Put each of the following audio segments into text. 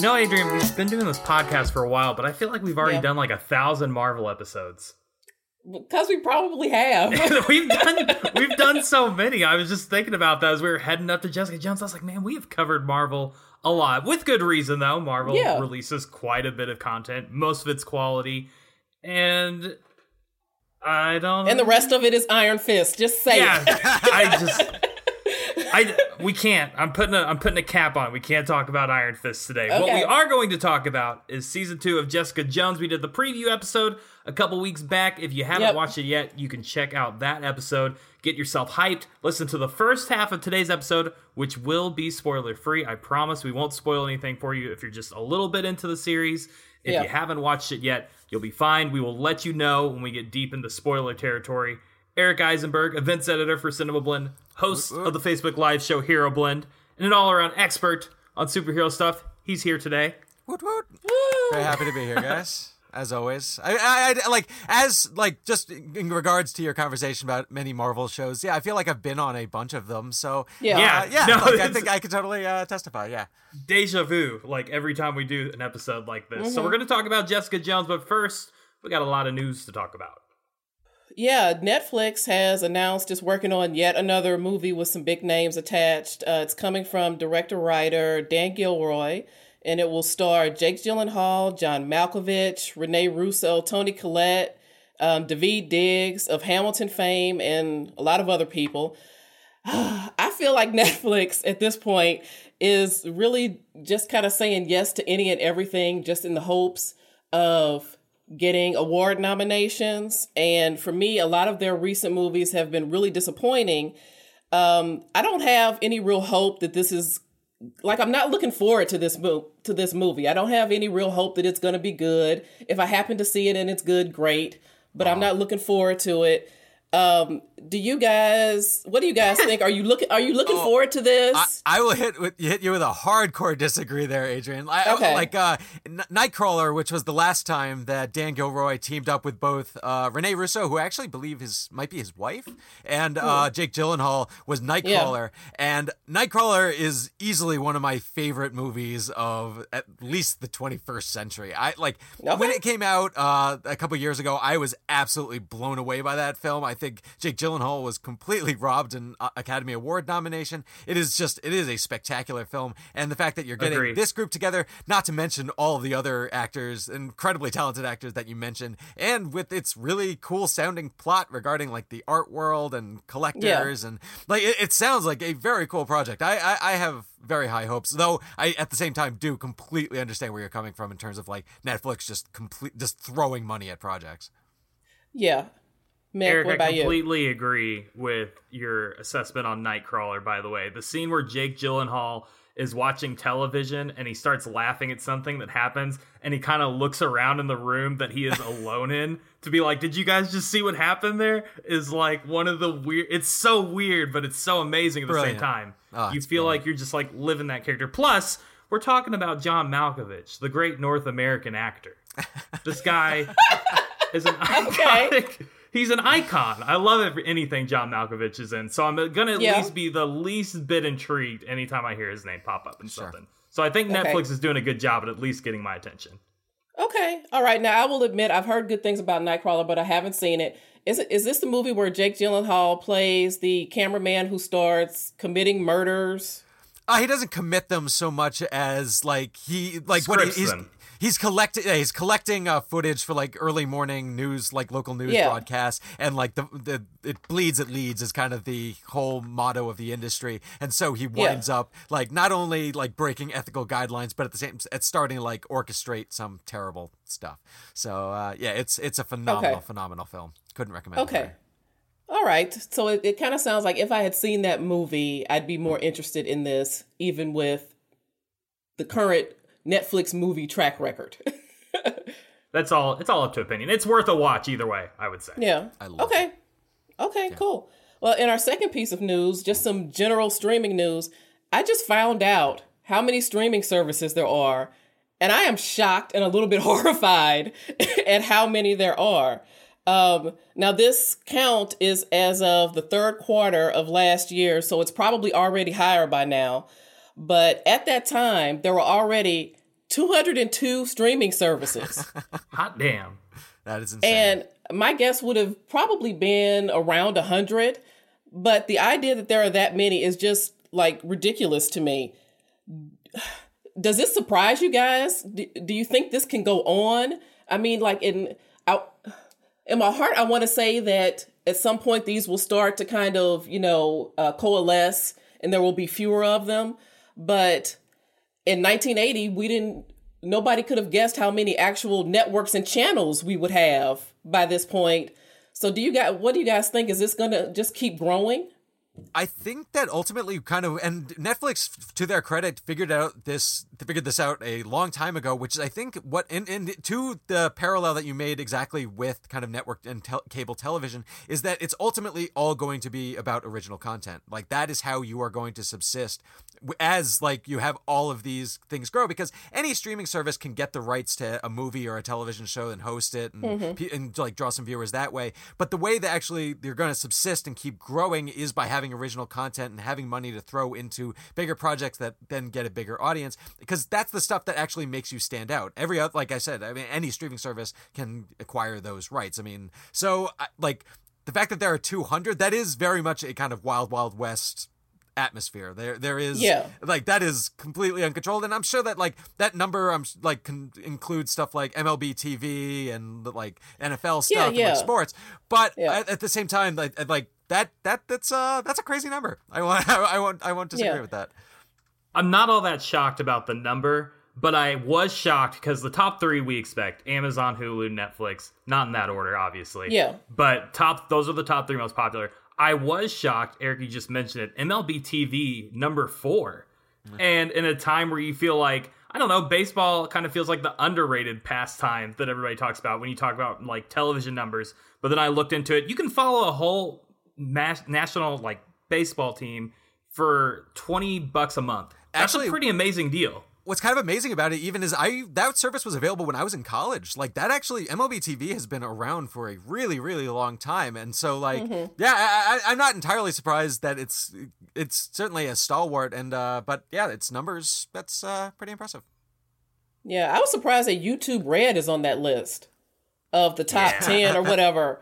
You know, Adrienne, we've been doing this podcast for a while, but I feel like we've already Yeah. done like a thousand Marvel episodes. Because we probably have. we've done we've done so many. I was just thinking about that as we were heading up to Jessica Jones. I was like, man, we have covered Marvel a lot with good reason though. Marvel Yeah. releases quite a bit of content, most of it's quality, and I don't. and the rest of it is Iron Fist. Just say yeah, it. I just. I we can't. I'm putting a I'm putting a cap on. it. We can't talk about Iron Fist today. What we are going to talk about is season two of Jessica Jones. We did the preview episode a couple weeks back. If you haven't Yep. watched it yet, you can check out that episode. Get yourself hyped. Listen to the first half of today's episode, which will be spoiler free. I promise we won't spoil anything for you if you're just a little bit into the series. If Yeah. you haven't watched it yet, you'll be fine. We will let you know when we get deep into spoiler territory. Eric Eisenberg, events editor for CinemaBlend, host of the Facebook Live show Hero Blend, and an all around expert on superhero stuff. He's here today. Woot woot. Very happy to be here, guys. As always, I, I, I like as like just in regards to your conversation about many Marvel shows. Yeah, I feel like I've been on a bunch of them. So Yeah. uh, Yeah. yeah. No, like, I think I could totally uh, testify. Yeah. Deja vu, like every time we do an episode like this. Mm-hmm. So we're going to talk about Jessica Jones, but first, we got a lot of news to talk about. Yeah, Netflix has announced it's working on yet another movie with some big names attached. Uh, it's coming from director writer Dan Gilroy, and it will star Jake Gyllenhaal, John Malkovich, Rene Russo, Toni Collette, um, Daveed Diggs of Hamilton fame, and a lot of other people. I feel like Netflix at this point is really just kind of saying yes to any and everything, just in the hopes of getting award nominations. And for me, a lot of their recent movies have been really disappointing. Um, I don't have any real hope that this is like I'm not looking forward to this mo- to this movie. I don't have any real hope that it's going to be good. If I happen to see it and it's good, great. But I'm not looking forward to it. Um, do you guys? What do you guys think? Are you looking? Are you looking forward to this? I will hit with hit you with a hardcore disagree there, Adrienne. I, Okay. Like uh, N- Nightcrawler, which was the last time that Dan Gilroy teamed up with both uh, Rene Russo, who I actually believe his might be his wife, and uh, Jake Gyllenhaal was Nightcrawler. And Nightcrawler is easily one of my favorite movies of at least the 21st century. I like when it came out uh, a couple years ago. I was absolutely blown away by that film. I think Jake Gyllenhaal was completely robbed an Academy Award nomination. It is just it is a spectacular film, and the fact that you're getting Agreed. this group together, not to mention all of the other actors, incredibly talented actors that you mentioned, and with its really cool sounding plot regarding like the art world and collectors, and like it, it sounds like a very cool project. I, I I have very high hopes, though. I at the same time do completely understand where you're coming from in terms of like Netflix just complete just throwing money at projects. yeah. Mick, Eric, I about you? completely agree with your assessment on Nightcrawler, by the way. The scene where Jake Gyllenhaal is watching television and he starts laughing at something that happens and he kind of looks around in the room that he is alone in to be like, Did you guys just see what happened there? Is like one of the weird it's so weird, but it's so amazing at the Brilliant. same time. Oh, you feel brilliant. like you're just like living that character. Plus, we're talking about John Malkovich, the great North American actor. This guy is an iconic. He's an icon. I love every, anything John Malkovich is in. So I'm gonna at Yeah. least be the least bit intrigued anytime I hear his name pop up in Sure. something. So I think Okay. Netflix is doing a good job at at least getting my attention. Okay. All right. Now I will admit I've heard good things about Nightcrawler, but I haven't seen it. Is it is this the movie where Jake Gyllenhaal plays the cameraman who starts committing murders? Uh, he doesn't commit them so much as like he like what he, Scripts he's them. He's collecting yeah, he's collecting uh, footage for like early morning news like local news Yeah. broadcasts and like the the it bleeds it leads is kind of the whole motto of the industry and so he Yeah. winds up like not only like breaking ethical guidelines but at the same at starting to like orchestrate some terrible stuff so uh, yeah it's it's a phenomenal Okay. phenomenal film couldn't recommend it Okay. more. All right. So it, it kind of sounds like if I had seen that movie, I'd be more interested in this, even with the current Netflix movie track record. That's all. It's all up to opinion. It's worth a watch either way. I would say. yeah. I love okay. Okay, cool. Well, in our second piece of news, just some general streaming news, I just found out how many streaming services there are, and I am shocked and a little bit horrified at how many there are. Um, now, this count is as of the third quarter of last year, so it's probably already higher by now. But at that time, there were already 202 streaming services. Hot damn. That is insane. And my guess would have probably been around 100, but the idea that there are that many is just like ridiculous to me. Does this surprise you guys? Do, do you think this can go on? I mean, like in I, in my heart, I want to say that at some point these will start to kind of, you know, uh, coalesce and there will be fewer of them. But in 1980, we didn't, nobody could have guessed how many actual networks and channels we would have by this point. So do you guys, what do you guys think? Is this going to just keep growing? I think that ultimately kind of and Netflix to their credit figured out this figured this out a long time ago which is I think what and, and to the parallel that you made exactly with kind of network and tel- cable television is that it's ultimately all going to be about original content like that is how you are going to subsist as like you have all of these things grow because any streaming service can get the rights to a movie or a television show and host it and, mm-hmm. and like draw some viewers that way but the way that actually you're going to subsist and keep growing is by having original content and having money to throw into bigger projects that then get a bigger audience because that's the stuff that actually makes you stand out. Every other, like I said, I mean, any streaming service can acquire those rights. I mean, so like the fact that there are 200, that is very much a kind of wild, wild west atmosphere. There, there is, yeah, like that is completely uncontrolled, and I'm sure that like that number, I'm like can include stuff like MLB TV and like NFL stuff, yeah, yeah. And, like sports. But yeah. at, at, the same time, like like that that that's uh that's a crazy number. I want I won't I won't disagree yeah. with that. I'm not all that shocked about the number, but I was shocked because the top three we expect Amazon, Hulu, Netflix, not in that order, obviously. Yeah. But top those are the top three most popular. I was shocked, Eric, you just mentioned it. MLB TV number 4 mm-hmm. And in a time where you feel like I don't know, baseball kind of feels like the underrated pastime that everybody talks about when you talk about like television numbers. But then I looked into it. You can follow a whole mas- national like baseball team for 20 bucks a month. That's Actually, a pretty amazing deal. What's kind of amazing about it even is I that service was available when I was in college. Like that actually MLB TV has been around for a really really long time and so like mm-hmm. yeah, I, I, am not entirely surprised that it's it's certainly a stalwart and uh but yeah, its numbers that's uh pretty impressive. Yeah, I was surprised that YouTube Red is on that list of the top yeah. 10 or whatever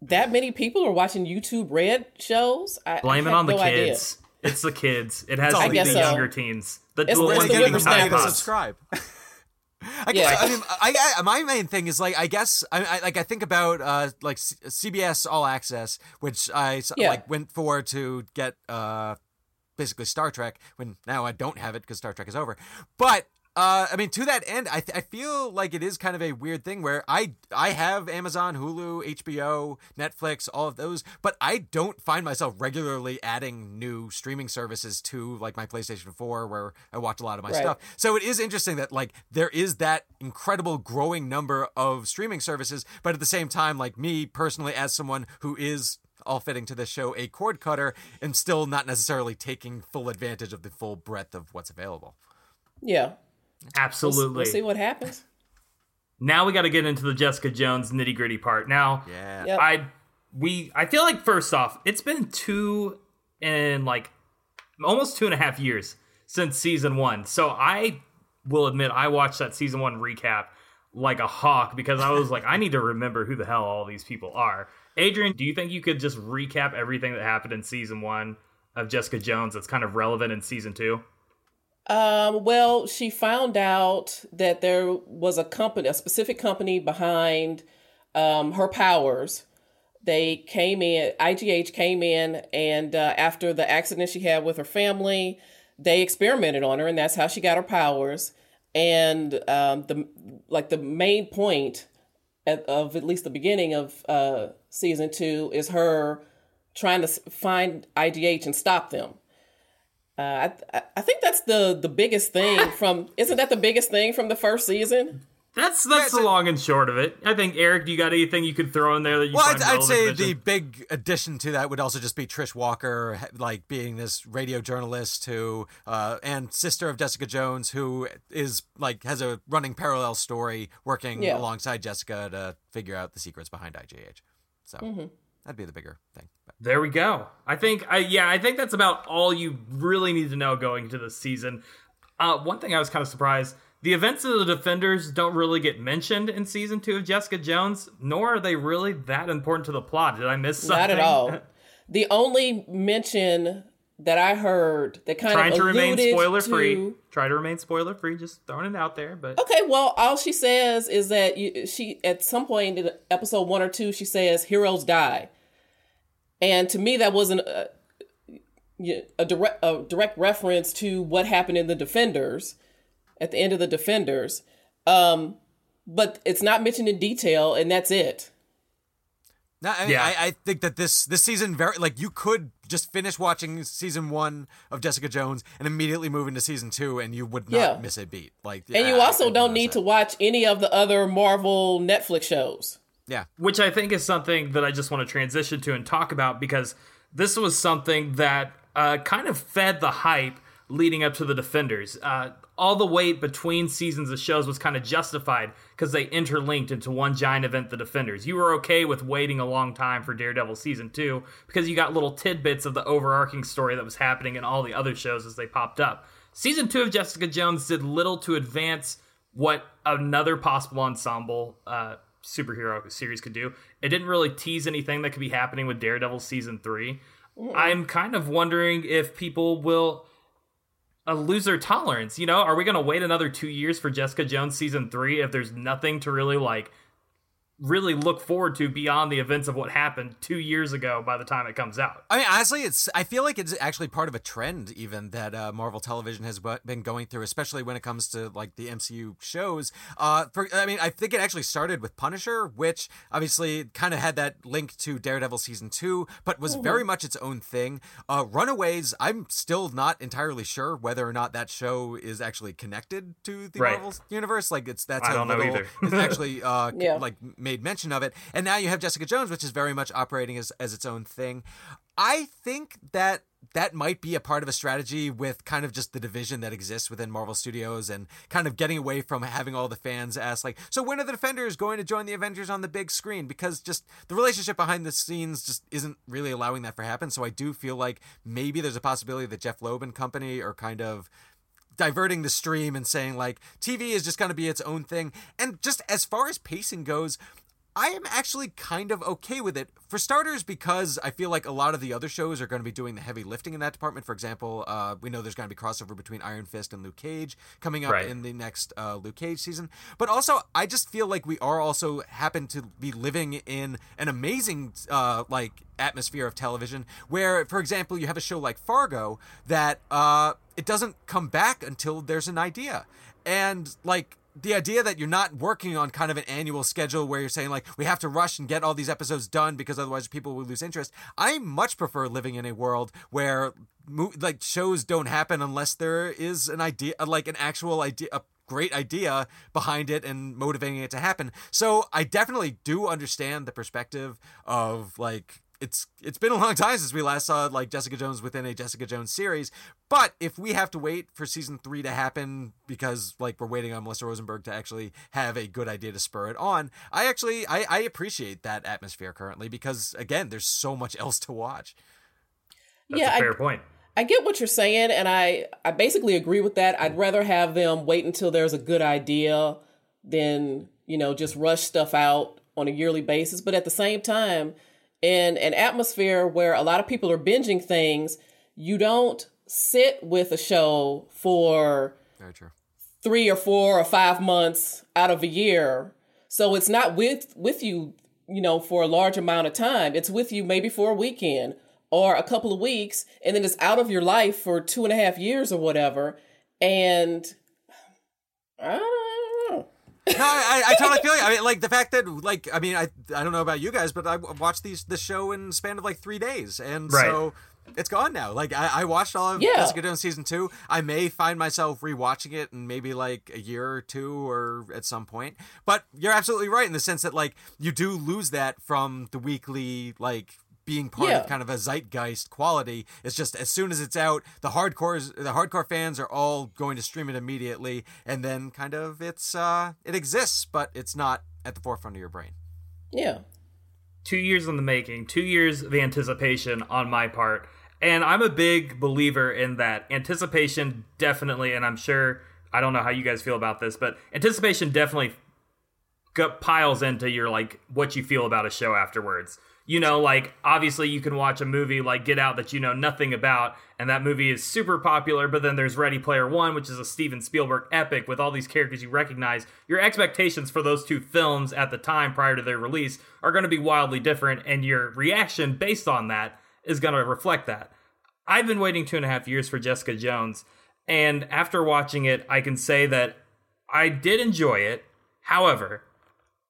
that many people are watching YouTube Red shows. I, Blame I it on no the kids. Idea. It's the kids. It has to be the so. younger teens. The, it's, the ones getting the subscribe. I guess, yeah. I mean, I, I, my main thing is like I guess I, I like I think about uh like C- CBS All Access, which I yeah. like went for to get uh basically Star Trek. When now I don't have it because Star Trek is over, but uh, I mean, to that end, I, th- I feel like it is kind of a weird thing where I I have Amazon, Hulu, HBO, Netflix, all of those, but I don't find myself regularly adding new streaming services to like my PlayStation 4 where I watch a lot of my right. stuff. So it is interesting that like there is that incredible growing number of streaming services, but at the same time, like me personally, as someone who is all fitting to the show, a cord cutter, and still not necessarily taking full advantage of the full breadth of what's available. Yeah, Absolutely. We'll, we'll see what happens. Now we got to get into the Jessica Jones nitty gritty part. Now, yeah, yep. I we I feel like first off, it's been two and like almost two and a half years since season one. So I will admit I watched that season one recap like a hawk because I was like, I need to remember who the hell all these people are. Adrienne, do you think you could just recap everything that happened in season one of Jessica Jones that's kind of relevant in season two? Um, well, she found out that there was a company, a specific company behind um, her powers. They came in, IGH came in, and uh, after the accident she had with her family, they experimented on her, and that's how she got her powers. And um, the like the main point at, of at least the beginning of uh, season two is her trying to find IGH and stop them. Uh, I I think that's the the biggest thing from isn't that the biggest thing from the first season? That's that's yeah, the long and short of it. I think Eric, do you got anything you could throw in there that you? Well, I'd, I'd say the big addition to that would also just be Trish Walker, like being this radio journalist who, uh, and sister of Jessica Jones, who is like has a running parallel story, working yeah. alongside Jessica to figure out the secrets behind IGH. So mm-hmm. That'd be the bigger thing. There we go. I think, I, yeah, I think that's about all you really need to know going into the season. Uh, one thing I was kind of surprised the events of the Defenders don't really get mentioned in season two of Jessica Jones, nor are they really that important to the plot. Did I miss something? Not at all. the only mention that I heard that kind Trying of to remain spoiler to- free. Try to remain spoiler free. Just throwing it out there, but Okay, well, all she says is that you, she at some point in episode one or two, she says heroes die, and to me that wasn't a, a direct a direct reference to what happened in the Defenders at the end of the Defenders, um, but it's not mentioned in detail, and that's it. No, I, mean, Yeah. I, I think that this this season very like you could just finish watching season one of Jessica Jones and immediately move into season two, and you would not Yeah. miss a beat. Like, And you I- I also don't need that. to watch any of the other Marvel Netflix shows. Yeah, which I think is something that I just want to transition to and talk about because this was something that uh, kind of fed the hype leading up to the Defenders. Uh, all the wait between seasons of shows was kind of justified because they interlinked into one giant event, the Defenders. You were okay with waiting a long time for Daredevil season two because you got little tidbits of the overarching story that was happening in all the other shows as they popped up. Season two of Jessica Jones did little to advance what another possible ensemble uh, superhero series could do. It didn't really tease anything that could be happening with Daredevil season three. I'm kind of wondering if people will uh, loser tolerance. You know, are we going to wait another two years for Jessica Jones season three if there's nothing to really like? Really look forward to beyond the events of what happened two years ago by the time it comes out. I mean, honestly, it's. I feel like it's actually part of a trend, even that uh, Marvel Television has been going through, especially when it comes to like the MCU shows. Uh, for I mean, I think it actually started with Punisher, which obviously kind of had that link to Daredevil season two, but was very much its own thing. Uh, Runaways, I'm still not entirely sure whether or not that show is actually connected to the Right. Marvel universe. Like, it's that's I how don't know little either. it's actually uh, Yeah. like made mention of it. And now you have Jessica Jones, which is very much operating as, as its own thing. I think that that might be a part of a strategy with kind of just the division that exists within Marvel Studios and kind of getting away from having all the fans ask like, so when are the Defenders going to join the Avengers on the big screen? Because just the relationship behind the scenes just isn't really allowing that for happen. So I do feel like maybe there's a possibility that Jeph Loeb and company are kind of diverting the stream and saying like TV is just going to be its own thing. And just as far as pacing goes, I am actually kind of okay with it. For starters, because I feel like a lot of the other shows are going to be doing the heavy lifting in that department. For example, uh, we know there's going to be crossover between Iron Fist and Luke Cage coming up Right. in the next uh, Luke Cage season. But also, I just feel like we are also happen to be living in an amazing uh, like atmosphere of television, where, for example, you have a show like Fargo that uh, it doesn't come back until there's an idea, and like the idea that you're not working on kind of an annual schedule where you're saying like we have to rush and get all these episodes done because otherwise people will lose interest. I much prefer living in a world where like shows don't happen unless there is an idea like an actual idea a great idea behind it and motivating it to happen. So I definitely do understand the perspective of like it's it's been a long time since we last saw like Jessica Jones within a Jessica Jones series. But if we have to wait for season three to happen because like we're waiting on Melissa Rosenberg to actually have a good idea to spur it on, I actually I, I appreciate that atmosphere currently because again, there's so much else to watch. That's yeah, a I, fair point. I get what you're saying, and I I basically agree with that. I'd rather have them wait until there's a good idea than you know just rush stuff out on a yearly basis. But at the same time, in an atmosphere where a lot of people are binging things, you don't sit with a show for Very true. three or four or five months out of a year. So it's not with with you, you know, for a large amount of time. It's with you maybe for a weekend or a couple of weeks, and then it's out of your life for two and a half years or whatever. And I don't know. No, I, I totally feel you. I mean, like the fact that, like, I mean, I, I don't know about you guys, but I watched these the show in the span of like three days, and Right. so it's gone now. Like, I, I watched all of Yeah. Jessica Jones season two. I may find myself rewatching it in maybe like a year or two, or at some point. But you're absolutely right in the sense that like you do lose that from the weekly like being part Yeah. of kind of a zeitgeist quality. It's just as soon as it's out, the hardcores, the hardcore fans are all going to stream it immediately, and then kind of it's uh it exists, but it's not at the forefront of your brain. Yeah. two years in the making, two years of anticipation on my part. And I'm a big believer in that anticipation, definitely, and I'm sure I don't know how you guys feel about this, but anticipation definitely piles into your like what you feel about a show afterwards. You know, like obviously you can watch a movie like Get Out that you know nothing about, and that movie is super popular, but then there's Ready Player One, which is a Steven Spielberg epic with all these characters you recognize. Your expectations for those two films at the time prior to their release are going to be wildly different, and your reaction based on that is going to reflect that. I've been waiting two and a half years for Jessica Jones, and after watching it, I can say that I did enjoy it. However,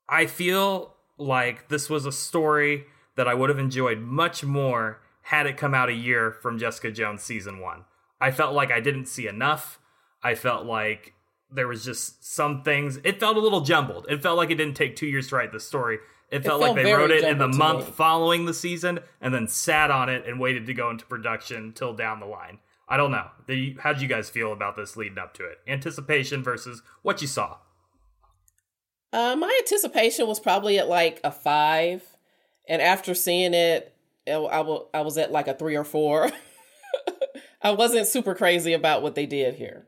I feel like this was a story that I would have enjoyed much more had it come out a year from Jessica Jones season one. I felt like I didn't see enough. I felt like there was just some things. It felt a little jumbled. It felt like it didn't take two years to write the story. It, felt, felt like they wrote it in the month me. following the season and then sat on it and waited to go into production till down the line. I don't know. How did you guys feel about this leading up to it? Anticipation versus what you saw. Uh, my anticipation was probably at like a five, and after seeing it, I, w- I was at like a three or four. I wasn't super crazy about what they did here.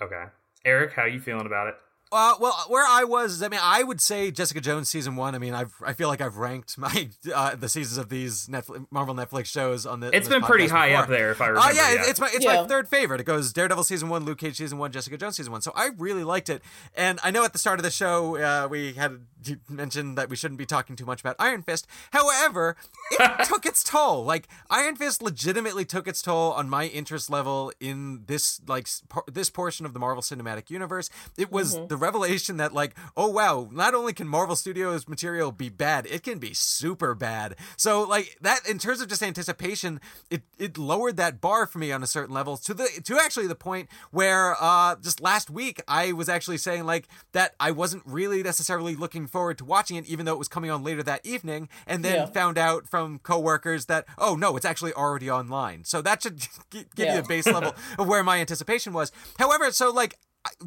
Okay, Eric, how you feeling about it? Uh, well, where I was, I mean, I would say Jessica Jones season one. I mean, I've I feel like I've ranked my uh, the seasons of these Netflix, Marvel Netflix shows on the. It's on been pretty high before. up there, if I remember. Oh uh, yeah, it's my it's yeah. my third favorite. It goes Daredevil season one, Luke Cage season one, Jessica Jones season one. So I really liked it, and I know at the start of the show uh, we had mentioned that we shouldn't be talking too much about Iron Fist. However, it took its toll. Like Iron Fist legitimately took its toll on my interest level in this like this portion of the Marvel Cinematic Universe. It was mm-hmm. the revelation that like oh wow, not only can Marvel Studios material be bad, it can be super bad. So like that in terms of just anticipation, it it lowered that bar for me on a certain level to the to actually the point where uh just last week I was actually saying like that I wasn't really necessarily looking forward to watching it even though it was coming on later that evening and then yeah. found out from coworkers that oh no, it's actually already online. So that should give yeah. you a base level of where my anticipation was. However, so like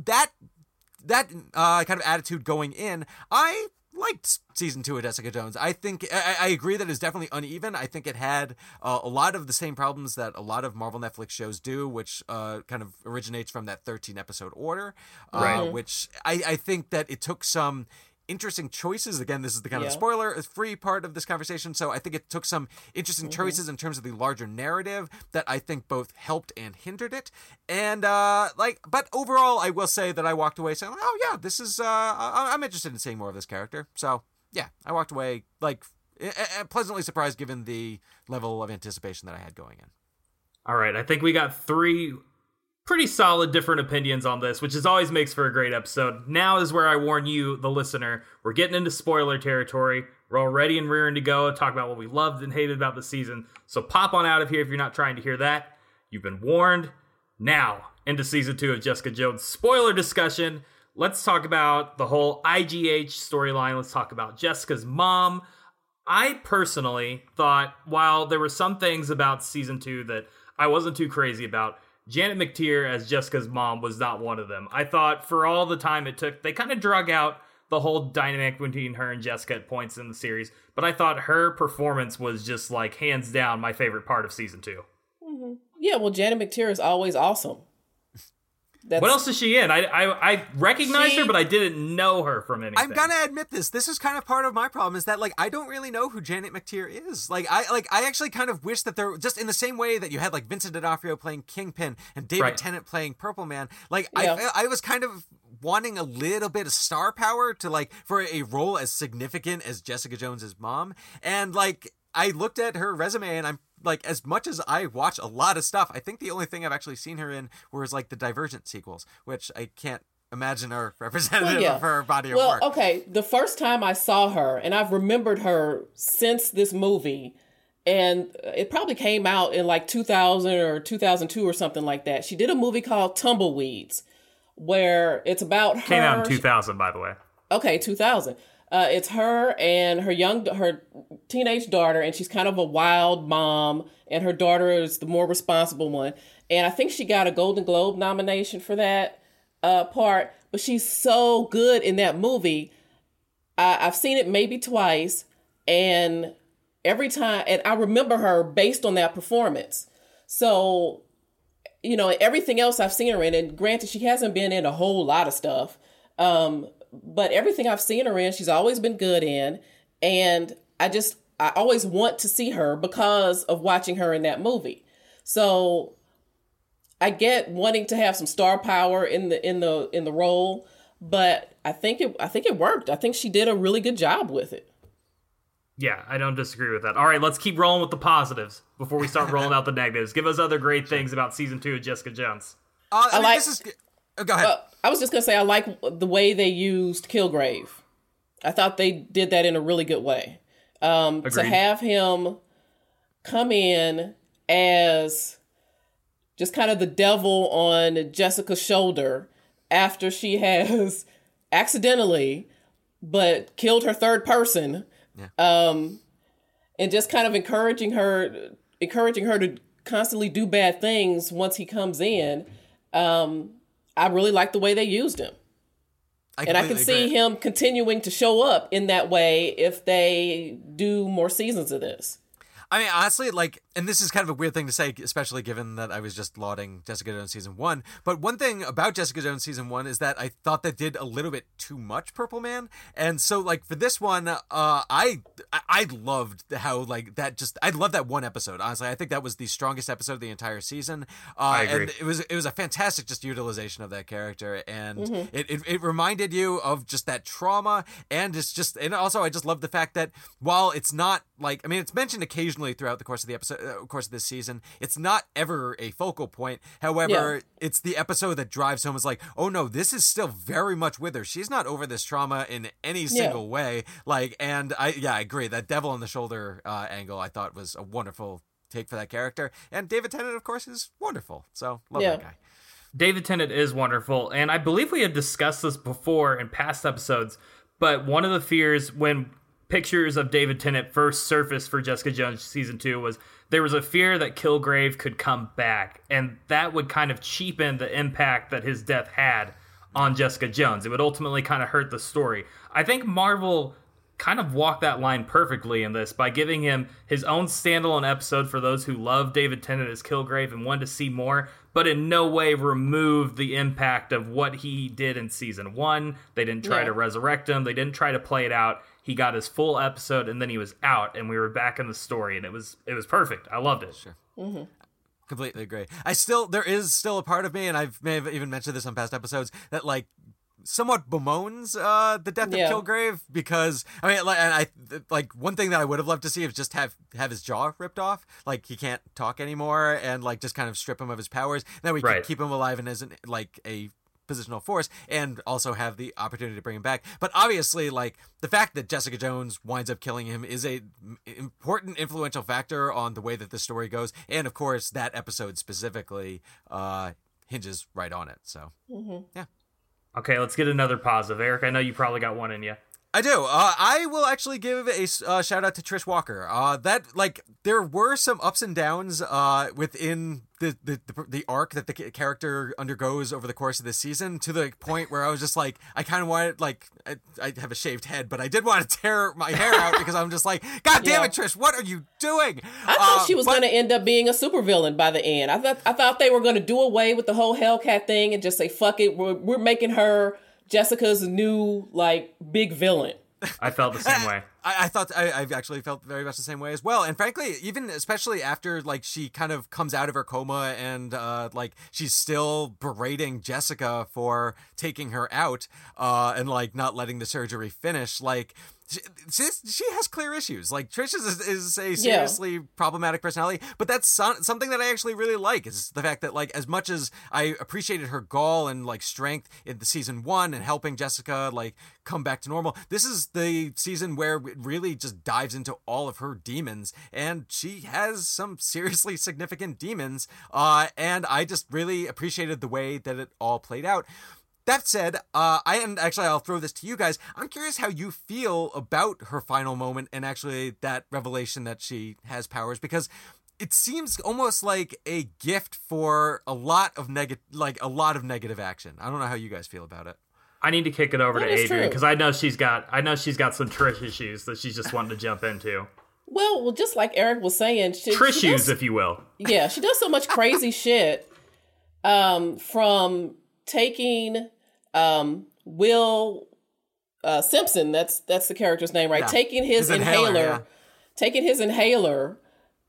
that that uh, kind of attitude going in, I liked season two of Jessica Jones. I think I, I agree that it's definitely uneven. I think it had uh, a lot of the same problems that a lot of Marvel Netflix shows do, which uh, kind of originates from that 13 episode order. Uh, right. Which I, I think that it took some interesting choices. Again, this is the kind yeah. of spoiler free part of this conversation. So I think it took some interesting mm-hmm. choices in terms of the larger narrative that I think both helped and hindered it. And uh like, but overall, I will say that I walked away saying, "Oh yeah, this is uh I'm interested in seeing more of this character." So yeah, I walked away like pleasantly surprised given the level of anticipation that I had going in. All right, I think we got three pretty solid different opinions on this, which is always makes for a great episode. Now is where I warn you, the listener, we're getting into spoiler territory. We're all ready and rearing to go, talk about what we loved and hated about the season. So pop on out of here if you're not trying to hear that. You've been warned. Now, into season two of Jessica Jones spoiler discussion. Let's talk about the whole IGH storyline. Let's talk about Jessica's mom. I personally thought, while there were some things about season two that I wasn't too crazy about, Janet McTeer as Jessica's mom was not one of them. I thought for all the time it took, they kind of drug out the whole dynamic between her and Jessica at points in the series, but I thought her performance was just like hands down my favorite part of season 2 mm-hmm. Yeah, well, Janet McTeer is always awesome. That's, what else is she in? I I, I recognized she, her, but I didn't know her from anything. I'm gonna admit this. This is kind of part of my problem is that like I don't really know who Janet McTeer is. Like I like I actually kind of wish that there were just in the same way that you had like Vincent D'Onofrio playing Kingpin and David right. Tennant playing Purple Man. Like yeah. I I was kind of wanting a little bit of star power to like for a role as significant as Jessica Jones's mom, and like I looked at her resume and I'm like as much as I watch a lot of stuff, I think the only thing I've actually seen her in was like the Divergent sequels, which I can't imagine are representative well, yeah. of her body well, of work. okay, the first time I saw her, and I've remembered her since this movie, and it probably came out in like 2000 or 2002 or something like that. She did a movie called Tumbleweeds, where it's about her. Came out in 2000, by the way. Okay, 2000. Uh, it's her and her young, her teenage daughter, and she's kind of a wild mom, and her daughter is the more responsible one. And I think she got a Golden Globe nomination for that uh, part. But she's so good in that movie. I, I've seen it maybe twice, and every time, and I remember her based on that performance. So you know, everything else I've seen her in, and granted, she hasn't been in a whole lot of stuff, um, but everything I've seen her in, she's always been good in, and I just I always want to see her because of watching her in that movie. So I get wanting to have some star power in the in the in the role, but I think it I think it worked. I think she did a really good job with it. Yeah, I don't disagree with that. All right, let's keep rolling with the positives before we start rolling out the negatives. Give us other great things about season two of Jessica Jones. Uh, I, I mean, like, this is. Oh, go ahead. Uh, I was just gonna say I like the way they used Kilgrave. I thought they did that in a really good way. Um, to have him come in as just kind of the devil on Jessica's shoulder after she has accidentally but killed her third person yeah. Um, and just kind of encouraging her, encouraging her to constantly do bad things once he comes in. Um, I really like the way they used him. I and I can see agree. him continuing to show up in that way if they do more seasons of this. I mean, honestly, like, and this is kind of a weird thing to say, especially given that I was just lauding Jessica Jones season one. But one thing about Jessica Jones season one is that I thought they did a little bit too much Purple Man, and so like for this one, uh, I I loved how like that just I love that one episode. Honestly, I think that was the strongest episode of the entire season. Uh, I agree. And it was it was a fantastic just utilization of that character, and mm-hmm. it, it it reminded you of just that trauma, and it's just and also I just love the fact that while it's not like I mean it's mentioned occasionally throughout the course of the episode uh, course of this season. It's not ever a focal point. However yeah. it's the episode that drives home. Is like oh no this is still very much with her. She's not over this trauma in any single yeah. way. Like and I yeah I agree. That devil on the shoulder uh, angle I thought was a wonderful take for that character. And David Tennant of course is wonderful. So love yeah. that guy. David Tennant is wonderful. And I believe we had discussed this before in past episodes but one of the fears when pictures of David Tennant first surfaced for Jessica Jones season two was there was a fear that Kilgrave could come back, and that would kind of cheapen the impact that his death had on Jessica Jones. It would ultimately kind of hurt the story. I think Marvel kind of walked that line perfectly in this by giving him his own standalone episode for those who love David Tennant as Kilgrave and wanted to see more, but in no way removed the impact of what he did in season one. They didn't try yeah. to resurrect him, they didn't try to play it out he got his full episode and then he was out and we were back in the story and it was it was perfect i loved it sure mm-hmm. completely agree i still there is still a part of me and i may have even mentioned this on past episodes that like somewhat bemoans uh, the death yeah. of Kilgrave because I mean, like, I like one thing that I would have loved to see is just have have his jaw ripped off, like he can't talk anymore, and like just kind of strip him of his powers. And Then we right. can keep him alive and isn't like a positional force and also have the opportunity to bring him back. But obviously, like the fact that Jessica Jones winds up killing him is a important influential factor on the way that the story goes, and of course that episode specifically uh, hinges right on it. So mm-hmm. yeah. Okay, let's get another positive. Eric, I know you probably got one in you. I do. Uh, I will actually give a uh, shout out to Trish Walker. Uh, that like there were some ups and downs uh, within the, the, the the arc that the character undergoes over the course of this season to the point where I was just like I kind of wanted like I, I, have a shaved head but I did want to tear my hair out because I'm just like God damn yeah. it Trish what are you doing I thought uh, she was going to end up being a supervillain by the end I thought I thought they were going to do away with the whole Hellcat thing and just say fuck it we're, we're making her Jessica's new like big villain I felt the same way. I, I thought I, I actually felt very much the same way as well. And frankly, even especially after like she kind of comes out of her coma and uh, like she's still berating Jessica for taking her out uh, and like not letting the surgery finish. Like she, she has clear issues. Like Trish is, is a seriously yeah. problematic personality, but that's so, something that I actually really like is the fact that like as much as I appreciated her gall and like strength in the season one and helping Jessica like come back to normal, this is the season where it really just dives into all of her demons, and she has some seriously significant demons. Uh, and I just really appreciated the way that it all played out. That said, uh, I and actually I'll throw this to you guys. I'm curious how you feel about her final moment and actually that revelation that she has powers because it seems almost like a gift for a lot of negative, like a lot of negative action. I don't know how you guys feel about it. I need to kick it over that to Adrienne because I know she's got I know she's got some Trish issues that she's just wanting to jump into. Well, well, just like Eric was saying, she, Trish she does, if you will. Yeah, she does so much crazy shit um, from taking um, Will uh, Simpson. That's that's the character's name, right? Yeah. Taking his, His inhaler, inhaler, yeah. taking his inhaler.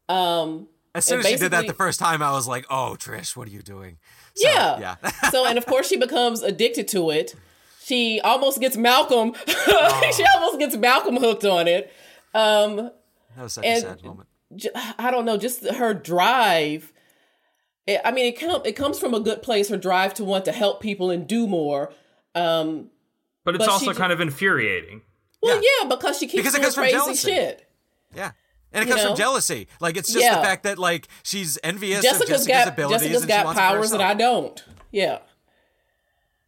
Um, As soon as she did that the first time, I was like, "Oh, Trish, what are you doing?" So, Yeah. yeah. so, and of course, she becomes addicted to it. She almost gets Malcolm. she almost gets Malcolm hooked on it. Um, that was such a sad moment. I don't know, just her drive. It, I mean, it com- it comes from a good place. Her drive to want to help people and do more. Um, But it's But also she- kind of infuriating. well, Yeah. yeah. because she keeps Because it doing comes from crazy jealousy. shit. Yeah. And it You comes know? from jealousy. Like it's just Yeah. the fact that like she's envious of Jessica's Jessica's got abilities Jessica's and she got wants it for powers that I don't. Yeah,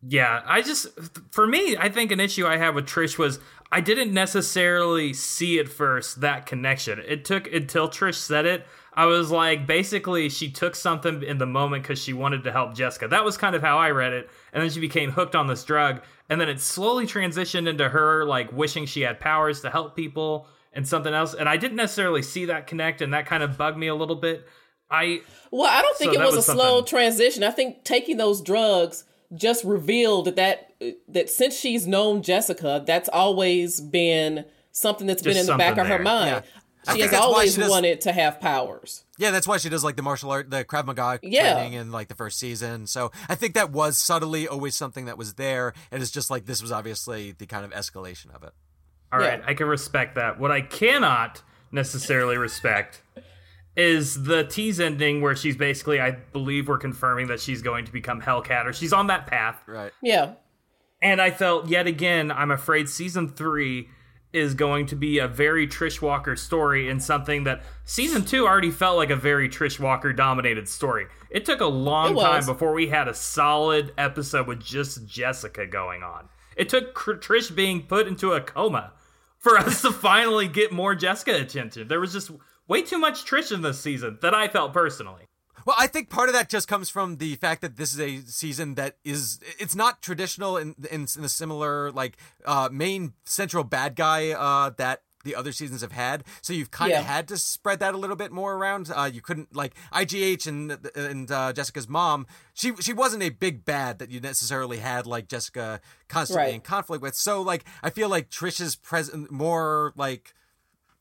Yeah, I just for me, I think an issue I had with Trish was I didn't necessarily see at first that connection. It took until Trish said it. I was like, basically, she took something in the moment because she wanted to help Jessica. That was kind of how I read it. And then she became hooked on this drug. And then it slowly transitioned into her like wishing she had powers to help people and something else. And I didn't necessarily see that connect, and that kind of bugged me a little bit. I Well, I don't think So it was, was a slow transition. I think taking those drugs just revealed that that, that since she's known Jessica, that's always been something that's been in the back something of her mind. Yeah. I She has always she does- wanted to have powers. Yeah, that's why she does like the martial art, the Krav Maga Yeah. training in like the first season. So I think that was subtly always something that was there. And it's just like this was obviously the kind of escalation of it. All Yeah. right, I can respect that. What I cannot necessarily respect is the tease ending where she's basically, I believe we're confirming that she's going to become Hellcat, or she's on that path. Right. Yeah. And I felt yet again, I'm afraid season three is going to be a very Trish Walker story and something that season two already felt like a very Trish Walker dominated story. It took a long time before we had a solid episode with just Jessica going on. It took Trish being put into a coma for us to finally get more Jessica attention. There was just way too much Trish in this season that I felt personally. Well, I think part of that just comes from the fact that this is a season that is it's not traditional in in, in a similar like uh main central bad guy uh that the other seasons have had. So you've kind of Yeah. had to spread that a little bit more around. Uh you couldn't like IGH and and uh, Jessica's mom, she she wasn't a big bad that you necessarily had like Jessica constantly Right. in conflict with. So like I feel like Trish's present more like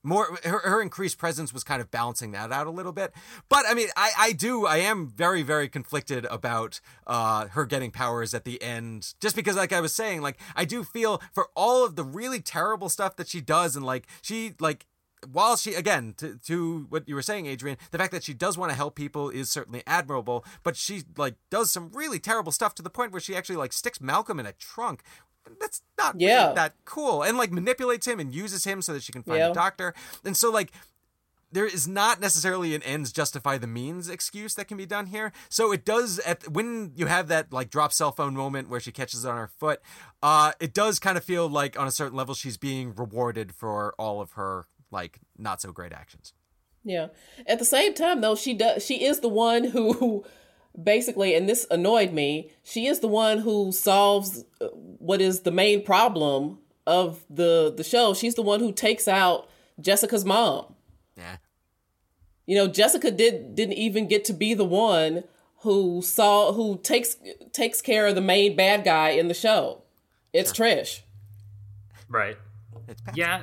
more her, her increased presence was kind of balancing that out a little bit. But i mean i i do i am very very conflicted about uh her getting powers at the end. Just because like i was saying like i do feel for all of the really terrible stuff that she does and like she like while she again to, to what you were saying adrienne the fact that she does want to help people is certainly admirable but she like does some really terrible stuff to the point where she actually like sticks malcolm in a trunk that's not really Yeah. that cool and like manipulates him and uses him so that she can find Yeah. a doctor and so like there is not necessarily an ends justify the means excuse that can be done here so it does at when you have that like drop cell phone moment where she catches it on her foot uh it does kind of feel like on a certain level she's being rewarded for all of her like not so great actions Yeah. At the same time, though, she does. She is the one who, basically, and this annoyed me. She is the one who solves uh, what is the main problem of the the show. She's the one who takes out Jessica's mom. yeah You know, Jessica did didn't even get to be the one who saw who takes takes care of the main bad guy in the show. It's Trish. Right. it's bad. Yeah,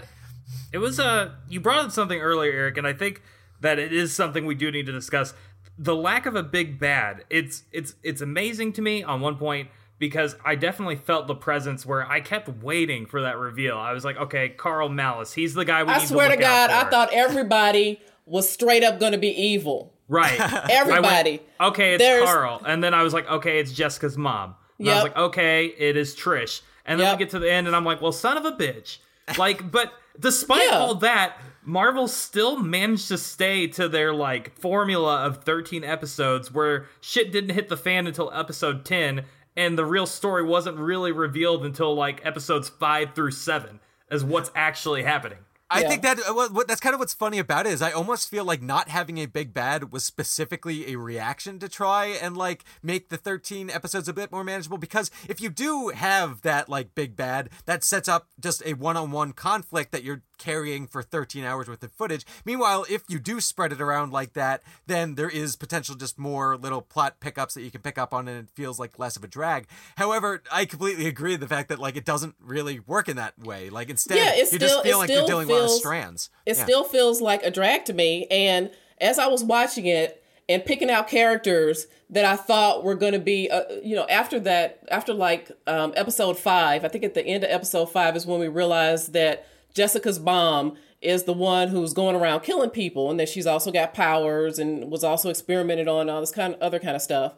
it was Uh, you brought up something earlier, Eric, and I think that it is something we do need to discuss. The lack of a big bad. It's it's it's amazing to me on one point because I definitely felt the presence where I kept waiting for that reveal. I was like, okay, Karl Malus, he's the guy we I swear to to God, I thought everybody was straight up going to be evil. Right. I went, Everybody. okay, it's There's- Karl. And then I was like, okay, it's Jessica's mom. And I was like, okay, it is Trish. And then Yep. we get to the end and I'm like, well, son of a bitch. Like, but despite Yeah. all that, Marvel still managed to stay to their like formula of 13 episodes where shit didn't hit the fan until episode 10 and the real story wasn't really revealed until like episodes 5 through 7 as what's actually happening. I Yeah. think that uh, what, what, that's kind of what's funny about it is I almost feel like not having a big bad was specifically a reaction to try and like make the 13 episodes a bit more manageable because if you do have that like big bad that sets up just a one-on-one conflict that you're carrying for 13 hours worth of footage. Meanwhile, if you do spread it around like that, then there is potential just more little plot pickups that you can pick up on and it feels like less of a drag. However, I completely agree with the fact that like it doesn't really work in that way. Like instead Yeah, you still- just feel like you're dealing with lot of strands. It Yeah. still feels like a drag to me. And as I was watching it and picking out characters that I thought were going to be, uh, you know, after that, after like um, episode five, I think at the end of episode five is when we realized that Jessica's mom is the one who's going around killing people and that she's also got powers and was also experimented on all this kind of other kind of stuff.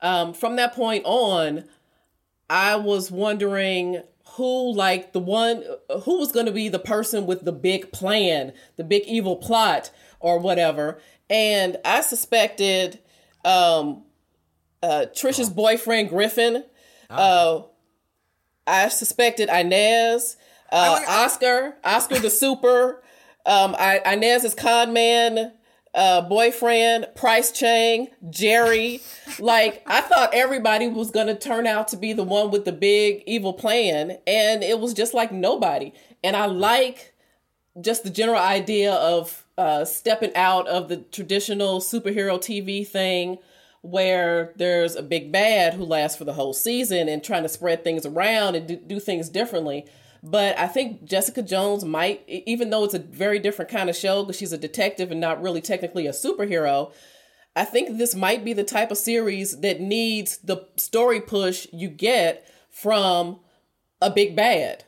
Um, from that point on, I was wondering who, like the one, who was going to be the person with the big plan, the big evil plot, or whatever. And I suspected um, uh, Trisha's boyfriend Griffin. Uh, I suspected Inez, uh, Oscar, Oscar the Super, um, I, Inez's con man uh, boyfriend, Pryce Cheng, Jeri. like, I thought everybody was going to turn out to be the one with the big evil plan, and it was just like nobody. And I like just the general idea of uh, stepping out of the traditional superhero TV thing where there's a big bad who lasts for the whole season and trying to spread things around and do, do things differently. But I think Jessica Jones might, even though it's a very different kind of show because she's a detective and not really technically a superhero, I think this might be the type of series that needs the story push you get from a big bad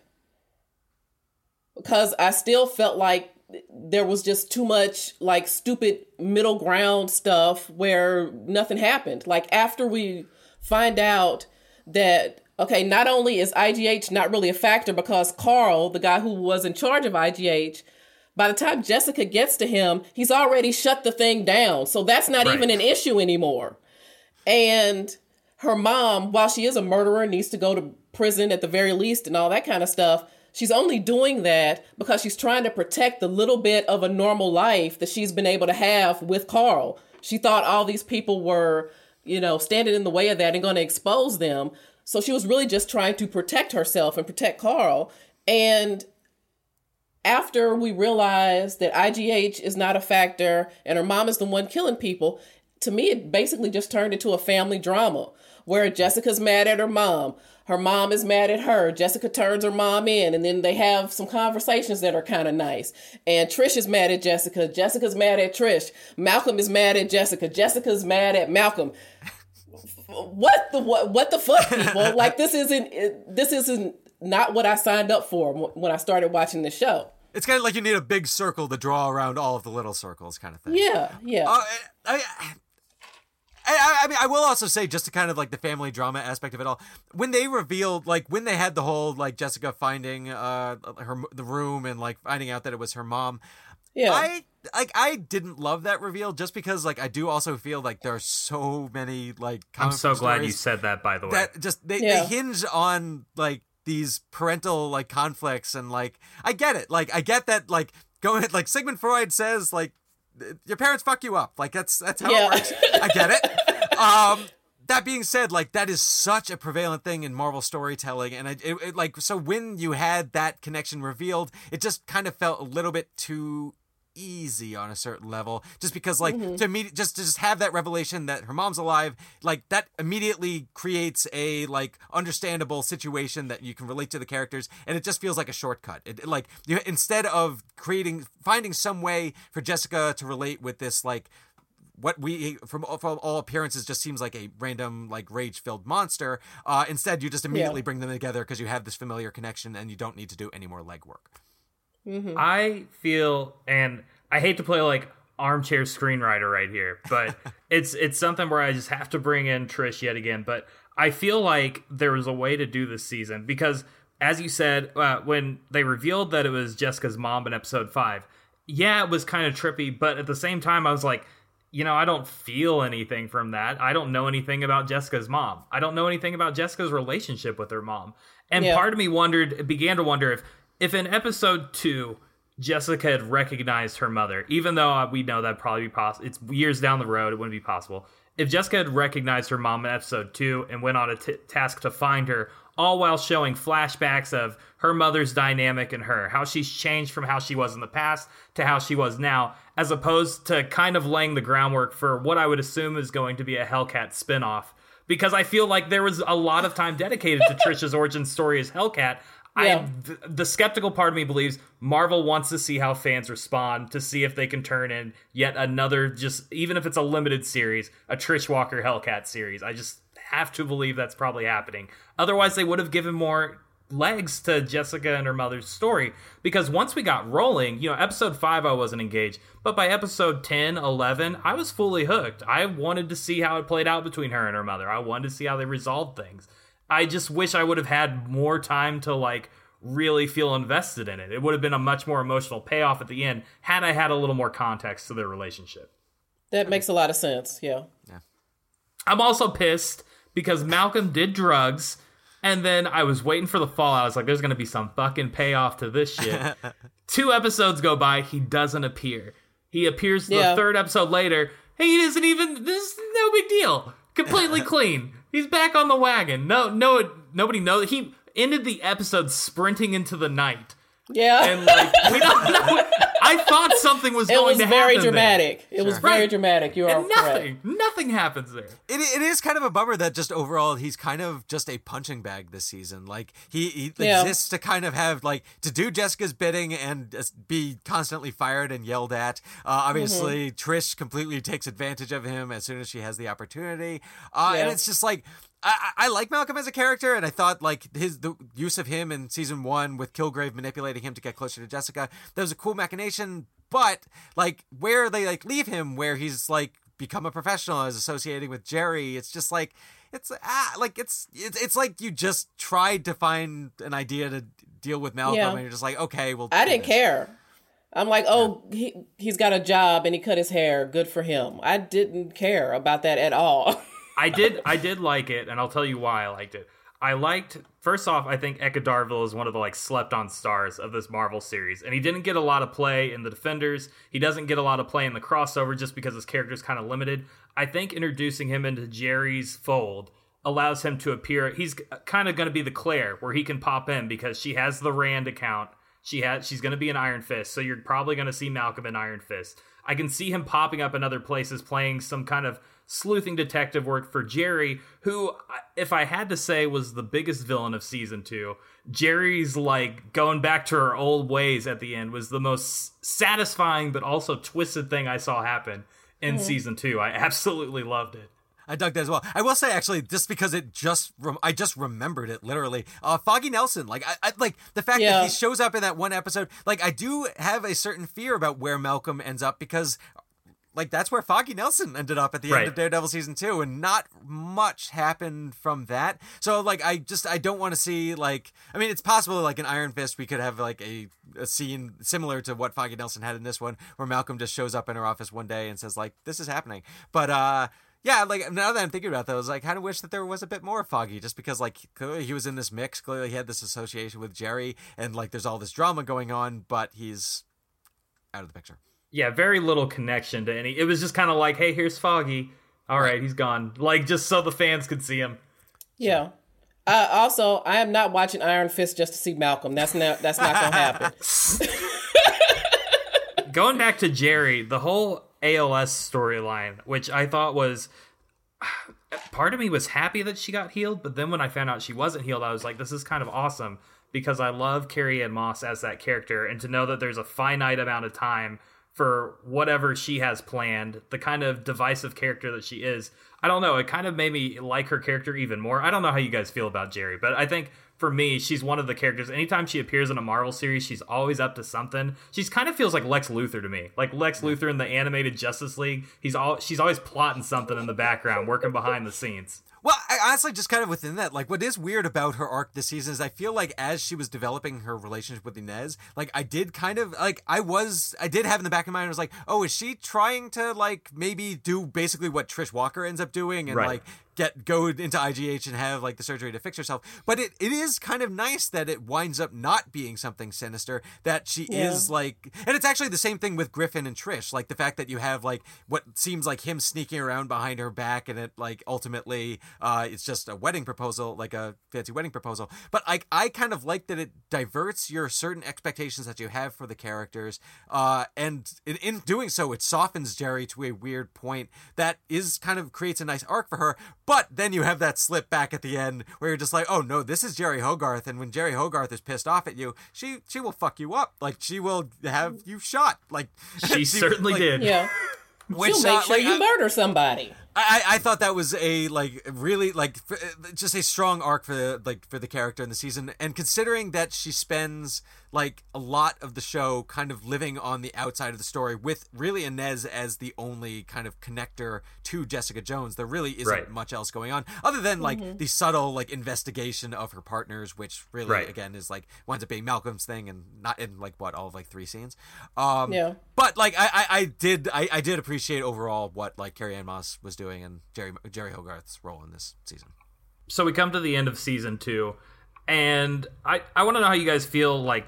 because I still felt like there was just too much like stupid middle ground stuff where nothing happened. Like after we find out that okay, not only is IGH not really a factor because Karl, the guy who was in charge of IGH, by the time Jessica gets to him, he's already shut the thing down. So that's not Right. even an issue anymore. And her mom, while she is a murderer, needs to go to prison at the very least and all that kind of stuff. She's only doing that because she's trying to protect the little bit of a normal life that she's been able to have with Karl. She thought all these people were, you know, standing in the way of that and going to expose them. So she was really just trying to protect herself and protect Karl. And after we realized that IGH is not a factor and her mom is the one killing people, to me, it basically just turned into a family drama where Jessica's mad at her mom. Her mom is mad at her. Jessica turns her mom in, and then they have some conversations that are kind of nice. And Trish is mad at Jessica. Jessica's mad at Trish. Malcolm is mad at Jessica. Jessica's mad at Malcolm. What the what? What the fuck, people? like this isn't this isn't not what I signed up for when I started watching the show. It's kind of like you need a big circle to draw around all of the little circles, kind of thing. Yeah, yeah. Uh, I, I, I, I mean, I will also say, just to kind of like the family drama aspect of it all, when they revealed, like, when they had the whole like Jessica finding uh her the room and like finding out that it was her mom, yeah. I like I didn't love that reveal just because like I do also feel like there are so many like I'm so glad you said that. By the way, that just they, Yeah. they hinge on like these parental like conflicts and like I get it like I get that like going like Sigmund Freud says like your parents fuck you up like that's that's how Yeah. it works I get it um that being said like that is such a prevalent thing in Marvel storytelling and it, it, it like so when you had that connection revealed it just kind of felt a little bit too easy on a certain level just because like to immediate just to just have that revelation that her mom's alive like that immediately creates a like understandable situation that you can relate to the characters and it just feels like a shortcut. It, like you instead of creating finding some way for Jessica to relate with this like what we from, from all appearances just seems like a random like rage filled monster uh instead you just immediately bring them together because you have this familiar connection and you don't need to do any more legwork I feel, and I hate to play like armchair screenwriter right here, but it's it's something where I just have to bring in Trish yet again. But I feel like there was a way to do this season because, as you said, uh, when they revealed that it was Jessica's mom in episode five, yeah, it was kind of trippy, but at the same time, I was like. You know, I don't feel anything from that. I don't know anything about Jessica's mom. I don't know anything about Jessica's relationship with her mom. And Yeah. part of me wondered, began to wonder if, if in episode two, Jessica had recognized her mother, even though uh, we know that probably be possible. It's years down the road; it wouldn't be possible. If Jessica had recognized her mom in episode two and went on a t- task to find her, all while showing flashbacks of her mother's dynamic and her, how she's changed from how she was in the past to how she was now, as opposed to kind of laying the groundwork for what I would assume is going to be a Hellcat spinoff. Because I feel like there was a lot of time dedicated to Trisha's origin story as Hellcat. Yeah. I, th- the skeptical part of me believes Marvel wants to see how fans respond to see if they can turn in yet another, just even if it's a limited series, a Trish Walker Hellcat series. I just have to believe that's probably happening. Otherwise, they would have given more legs to Jessica and her mother's story because once we got rolling, you know, episode 5 I wasn't engaged, but by episode 10, 11, I was fully hooked. I wanted to see how it played out between her and her mother. I wanted to see how they resolved things. I just wish I would have had more time to like really feel invested in it. It would have been a much more emotional payoff at the end had I had a little more context to their relationship. That makes a lot of sense. Yeah. yeah. I'm also pissed because Malcolm did drugs and then I was waiting for the fallout. I was like, there's going to be some fucking payoff to this shit. Two episodes go by, he doesn't appear. He appears the Yeah. third episode later. Hey, he isn't even, this is no big deal. Completely clean. He's back on the wagon. No, no, nobody knows. He ended the episode sprinting into the night. Yeah. And like, we don't know. I thought something was it going was to very happen there. dramatic. It was very Right. dramatic. You are And correct. nothing, nothing happens there. It, it is kind of a bummer that just overall he's kind of just a punching bag this season. Like he, he Yeah. exists to kind of have like to do Jessica's bidding and just be constantly fired and yelled at. Uh, obviously, Mm-hmm. Trish completely takes advantage of him as soon as she has the opportunity, uh, and it's just like. I, I like Malcolm as a character, and I thought like his the use of him in season one with Kilgrave manipulating him to get closer to Jessica. That was a cool machination, but like where they like leave him, where he's like become a professional as associating with Jeri. It's just like it's ah like it's it's, it's like you just tried to find an idea to deal with Malcolm, Yeah. and you're just like, okay, well, I didn't this. care. I'm like, oh, he he's got a job and he cut his hair. Good for him. I didn't care about that at all. I did I did like it, and I'll tell you why I liked it. I liked first off, I think Eka Darville is one of the like slept on stars of this Marvel series, and he didn't get a lot of play in the Defenders. He doesn't get a lot of play in the crossover just because his character is kind of limited. I think introducing him into Jeri's fold allows him to appear. He's kind of going to be the Claire, where he can pop in because she has the Rand account. She has she's going to be an Iron Fist, so you're probably going to see Malcolm in Iron Fist. I can see him popping up in other places, playing some kind of sleuthing detective work for Jeri, who, if I had to say, was the biggest villain of season two. Jeri's like going back to her old ways at the end was the most satisfying but also twisted thing I saw happen in season two. I absolutely loved it. I dug that as well. I will say actually, just because it just rem- I just remembered it literally. Uh, Foggy Nelson, like I, I like the fact that he shows up in that one episode. Like I do have a certain fear about where Malcolm ends up because. Like that's where Foggy Nelson ended up at the Right. end of Daredevil season two, and not much happened from that. So like I just I don't want to see like I mean it's possible like an Iron Fist we could have like a, a scene similar to what Foggy Nelson had in this one, where Malcolm just shows up in her office one day and says like this is happening. But uh yeah, like now that I'm thinking about that, I was like, kind of wish that there was a bit more Foggy, just because like clearly he was in this mix, clearly he had this association with Jeri, and like there's all this drama going on, but he's out of the picture. Yeah, very little connection to any. It was just kind of like, hey, here's Foggy. All right, he's gone. Like just so the fans could see him. yeah. Uh, also, I am not watching Iron Fist just to see Malcolm. That's not that's not gonna happen. going back to Jeri, the whole ALS storyline, which I thought was part of me was happy that she got healed, but then when I found out she wasn't healed, I was like, this is kind of awesome because I love Carrie Ann Moss as that character, and to know that there's a finite amount of time for whatever she has planned, the kind of divisive character that she is. I don't know. It kind of made me like her character even more. I don't know how you guys feel about Jeri, but I think for me, she's one of the characters. Anytime she appears in a Marvel series, she's always up to something. She's kind of feels like Lex Luthor to me, like Lex Luthor in the animated Justice League. He's all she's always plotting something in the background, working behind the scenes. Well, I, honestly, just kind of within that, like, what is weird about her arc this season is I feel like as she was developing her relationship with Inez, like, I did kind of, like, I was, I did have in the back of my mind, I was like, oh, is she trying to, like, maybe do basically what Trish Walker ends up doing and, Right. like, get go into IGH and have like the surgery to fix herself. But it, it is kind of nice that it winds up not being something sinister. That she Yeah. is like, and it's actually the same thing with Griffin and Trish. Like the fact that you have like what seems like him sneaking around behind her back, and it like ultimately uh, it's just a wedding proposal, like a fancy wedding proposal. But I I kind of like that it diverts your certain expectations that you have for the characters, uh, and in, in doing so, it softens Jeri to a weird point that is kind of creates a nice arc for her. But then you have that slip back at the end where you're just like, oh no, this is Jeri Hogarth, and when Jeri Hogarth is pissed off at you, she she will fuck you up, like she will have you shot, like She certainly like, did. Yeah. Which, She'll make sure like, you I- murder somebody. I, I thought that was a like really like f- just a strong arc for the like for the character in the season and considering that she spends like a lot of the show kind of living on the outside of the story with really Inez as the only kind of connector to Jessica Jones there really isn't Right. much else going on other than like Mm-hmm. the subtle like investigation of her partners which really Right. again is like winds up being Malcolm's thing and not in like what all of like three scenes um Yeah. but like I, I, I did I, I did appreciate overall what like Carrie Ann Moss was doing and Jeri Jeri Hogarth's role in this season. so we come to the end of season two, and I I want to know how you guys feel like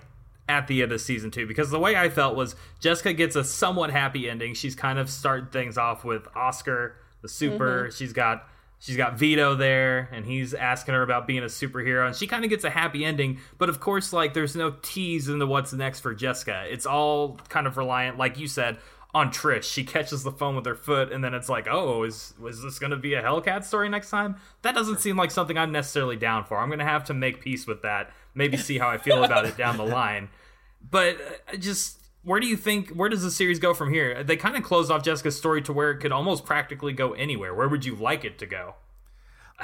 at the end of season two because the way I felt was Jessica gets a somewhat happy ending. She's kind of starting things off with Oscar the super. Mm-hmm. She's got she's got Vido there, and he's asking her about being a superhero, and she kind of gets a happy ending. But of course, like there's no tease into what's next for Jessica. It's all kind of reliant, like you said. On Trish, she catches the phone with her foot, and then it's like, "Oh, is was this going to be a Hellcat story next time?" That doesn't seem like something I'm necessarily down for. I'm going to have to make peace with that. Maybe see how I feel about it down the line. But uh, just where do you think where does the series go from here? They kind of closed off Jessica's story to where it could almost practically go anywhere. Where would you like it to go?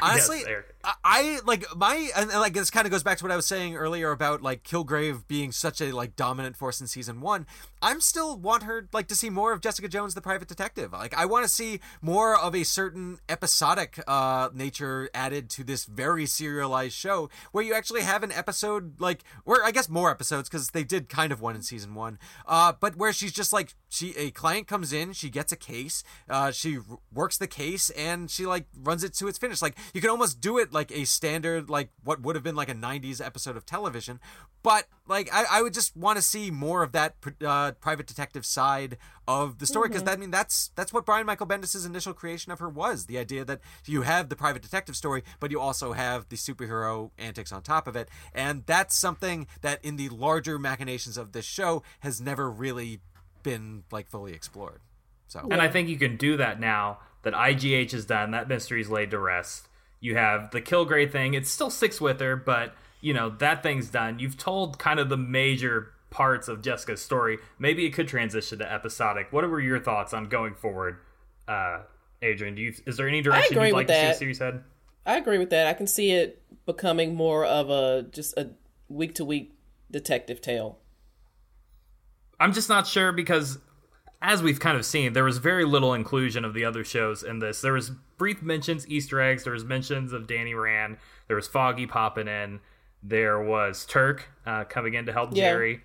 Honestly, Yes, I, I like my and, and, like this kind of goes back to what I was saying earlier about like Kilgrave being such a like dominant force in season one. I'm still want her like to see more of Jessica Jones, the private detective. Like I want to see more of a certain episodic uh nature added to this very serialized show, where you actually have an episode like, or I guess more episodes because they did kind of one in season one. Uh, but where she's just like she a client comes in, she gets a case, uh, she r- works the case, and she like runs it to its finish. Like you can almost do it like a standard, like what would have been like a '90s episode of television. But like I, I would just want to see more of that uh, private detective side of the story because I mean that's that's what Brian Michael Bendis' initial creation of her was the idea that you have the private detective story, but you also have the superhero antics on top of it, and that's something that in the larger machinations of this show has never really been like fully explored. So And I think you can do that now that IGH is done. That mystery's laid to rest. You have the Kilgrave thing. It still sticks with her, but you know that thing's done. You've told kind of the major parts of Jessica's story. Maybe it could transition to episodic. What were your thoughts on going forward, uh, Adrienne? Do you is there any direction you'd like to see that. the series head? I agree with that. I can see it becoming more of a just a week to week detective tale. I'm just not sure because as we've kind of seen, there was very little inclusion of the other shows in this. There was brief mentions, Easter eggs, there was mentions of Danny Rand, there was Foggy popping in, there was Turk uh, coming in to help Yeah. Jeri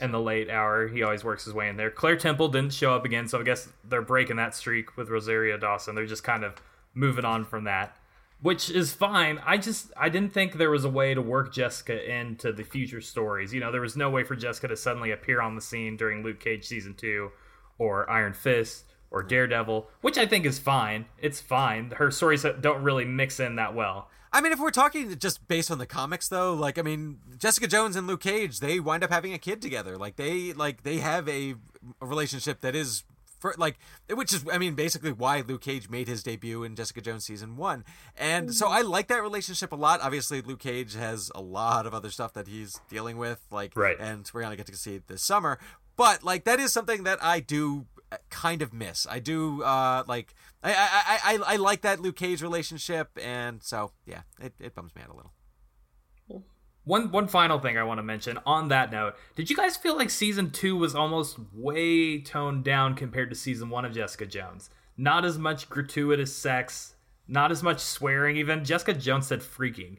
in the late hour. He always works his way in there. Claire Temple didn't show up again, so I guess they're breaking that streak with Rosario Dawson. They're just kind of moving on from that. Which is fine. I just I didn't think there was a way to work Jessica into the future stories. You know, there was no way for Jessica to suddenly appear on the scene during Luke Cage season two, or Iron Fist, or Daredevil, which I think is fine. It's fine. Her stories don't really mix in that well. I mean, if we're talking just based on the comics, though, like I mean, Jessica Jones and Luke Cage, they wind up having a kid together. Like they like they have a, a relationship that is. For, like which is I mean basically why Luke Cage made his debut in Jessica Jones season 1 and so I like that relationship a lot obviously Luke Cage has a lot of other stuff that he's dealing with like Right. and we're to get to see it this summer but like that is something that I do uh, kind of miss I do uh like I I, I, I I like that Luke Cage relationship and so yeah it, it bums me out a little One one final thing I want to mention on that note, did you guys feel like season two was almost way toned down compared to season one of Jessica Jones? Not as much gratuitous sex, not as much swearing. Even Jessica Jones said freaking,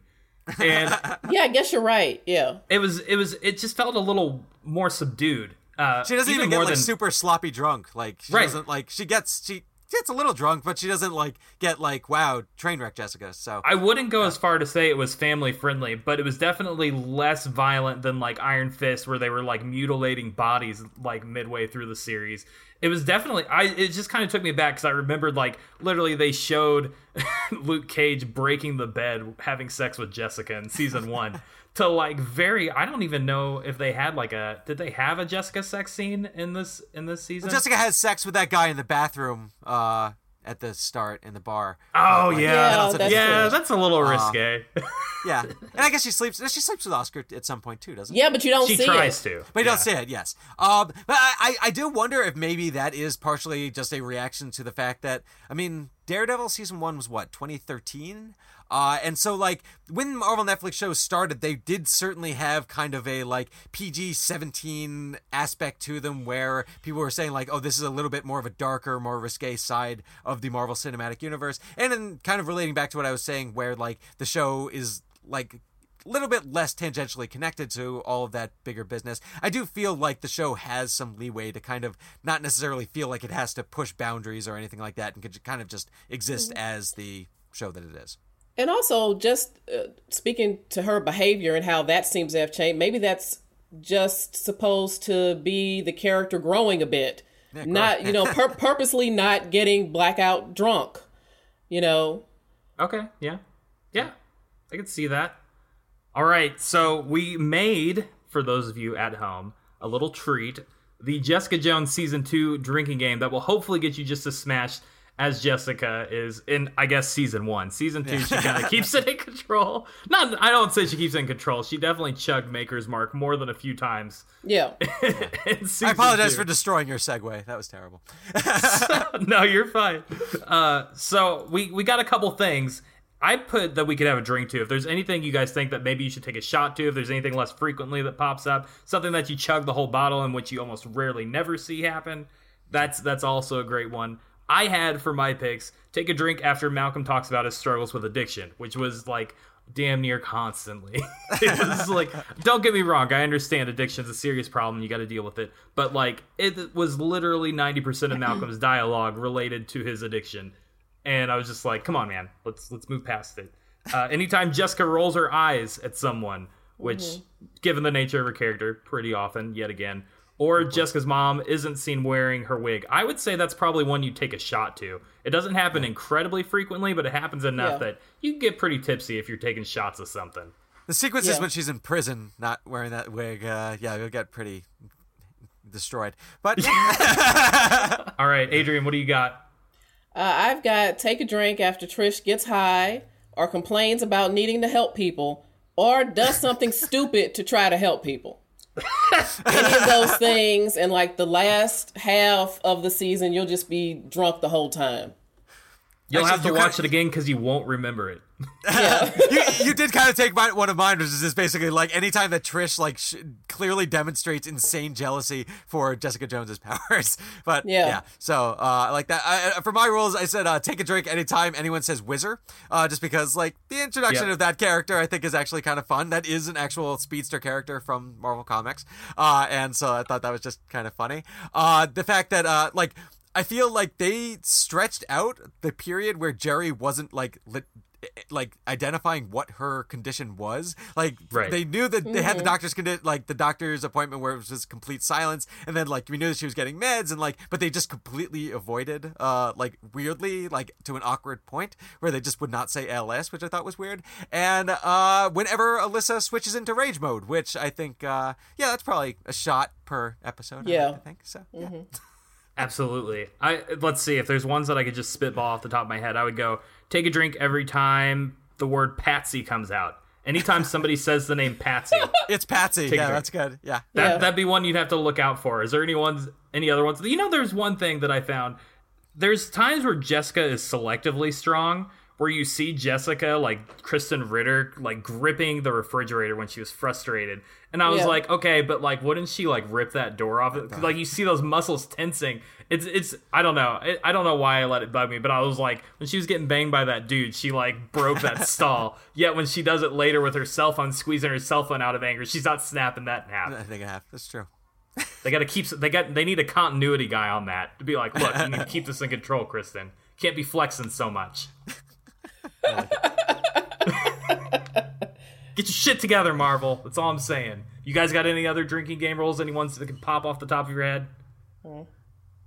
and Yeah, I guess you're right. Yeah. it was it was it just felt a little more subdued. Uh, She doesn't even, get more like than super sloppy drunk. Like she Right. doesn't like she gets she gets a little drunk, but she doesn't like get like wow train wreck Jessica. So I wouldn't go as far to say it was family friendly, but it was definitely less violent than like Iron Fist, where they were like mutilating bodies like midway through the series. It was definitely I. It just kind of took me back because I remembered like literally they showed Luke Cage breaking the bed, having sex with Jessica in season one. to like very I don't even know if they had like a did they have a Jessica sex scene in this in this season? Well, Jessica has sex with that guy in the bathroom uh at the start in the bar. Oh like, yeah, Yeah, that's yeah, that's a little risque. yeah. And I guess she sleeps. She sleeps with Oscar at some point too, doesn't? She? Yeah, but you don't she see tries it. to, But you Yeah. don't say it, yes. Um, but I, I, I do wonder if maybe that is partially just a reaction to the fact that, I mean, Daredevil season one was what, 2013? Uh, and so, like, when Marvel Netflix shows started, they did certainly have kind of a, like, PG 17 aspect to them where people were saying, like, oh, this is a little bit more of a darker, more risque side of the Marvel Cinematic Universe. And then kind of relating back to what I was saying, where, like, the show is, like, a little bit less tangentially connected to all of that bigger business. I do feel like the show has some leeway to kind of not necessarily feel like it has to push boundaries or anything like that and could kind of just exist as the show that it is. And also, just uh, speaking to her behavior and how that seems to have changed, maybe that's just supposed to be the character growing a bit. not, you know, pur- purposely not getting blackout drunk, you know. Okay, yeah. Yeah. I can see that. All right, so we made for those of you at home a little treat, the Jessica Jones season 2 drinking game that will hopefully get you just as smashed as Jessica is in I guess season 1. Season 2 she kind of keeps it in control. Not I don't say she keeps it in control. She definitely chugged Maker's Mark more than a few times. Yeah. I apologize two. for destroying your segue. That was terrible. no, you're fine. Uh, so we we got a couple things. I put that we could have a drink to. If there's anything you guys think that maybe you should take a shot to, if there's anything less frequently that pops up, something that you chug the whole bottle and which you almost rarely never see happen, that's that's also a great one. I had for my picks take a drink after Malcolm talks about his struggles with addiction, which was like damn near constantly. it was like, don't get me wrong, I understand addiction's a serious problem, you got to deal with it, but like it was literally 90% of Malcolm's dialogue related to his addiction. And I was just like, come on man, let's let's move past it. Uh, anytime Jessica rolls her eyes at someone, which given the nature of her character, pretty often yet again, or Jessica's mom isn't seen wearing her wig. I would say that's probably one you'd take a shot to. It doesn't happen incredibly frequently, but it happens enough Yeah. that you can get pretty tipsy if you're taking shots of something. The sequence is when she's in prison, not wearing that wig. Uh, yeah, you'll get pretty destroyed. But All right, Adrienne, what do you got? Uh, I've got take a drink after Trish gets high or complains about needing to help people or does something stupid to try to help people. Any of those things, and like the last half of the season, you'll just be drunk the whole time. You'll Actually, have to you watch kinda- it again because you won't remember it. Yeah. you, you did kind of take my, one of mine, which is just basically like anytime that Trish like sh- clearly demonstrates insane jealousy for Jessica Jones's powers. But yeah, Yeah. so uh, like that. I, I- for my rules, I said uh, take a drink anytime anyone says whizzer, uh, just because like the introduction Yep. of that character I think is actually kind of fun. That is an actual speedster character from Marvel Comics, uh, and so I thought that was just kind of funny. Uh, the fact that uh, like. I feel like they stretched out the period where Jeri wasn't like lit, like identifying what her condition was. Like Right. they knew that they had the doctor's condi- like the doctor's appointment where it was just complete silence, and then like we knew that she was getting meds, and like but they just completely avoided, uh, like weirdly, like to an awkward point where they just would not say LS, which I thought was weird. And uh, whenever Alisa switches into rage mode, which I think, uh, yeah, that's probably a shot per episode. I- Yeah. I think so. Yeah. Absolutely. I let's see if there's ones that I could just spitball off the top of my head. I would go take a drink every time the word Patsy comes out. Anytime somebody says the name Patsy, It's Patsy. yeah, that's good. Yeah. that Yeah. that'd be one you'd have to look out for. Is there any ones any other ones? You know there's one thing that I found. There's times where Jessica is selectively strong where you see Jessica like Kristen Ritter like gripping the refrigerator when she was frustrated. And I was Yeah. like, okay, but like wouldn't she like rip that door off? 'Cause, Like you see those muscles tensing. It's it's I don't know. I I don't know why I let it bug me, but I was like when she was getting banged by that dude, she like broke that stall. Yet when she does it later with her cell phone squeezing her cell phone out of anger, she's not snapping that in half. I think I have. That's true. They got to keep. They got. They need a continuity guy on that to be like, look, you need to keep this in control, Kristen. Can't be flexing so much. Get your shit together, Marvel. That's all I'm saying. You guys got any other drinking game rules? Any ones that can pop off the top of your head?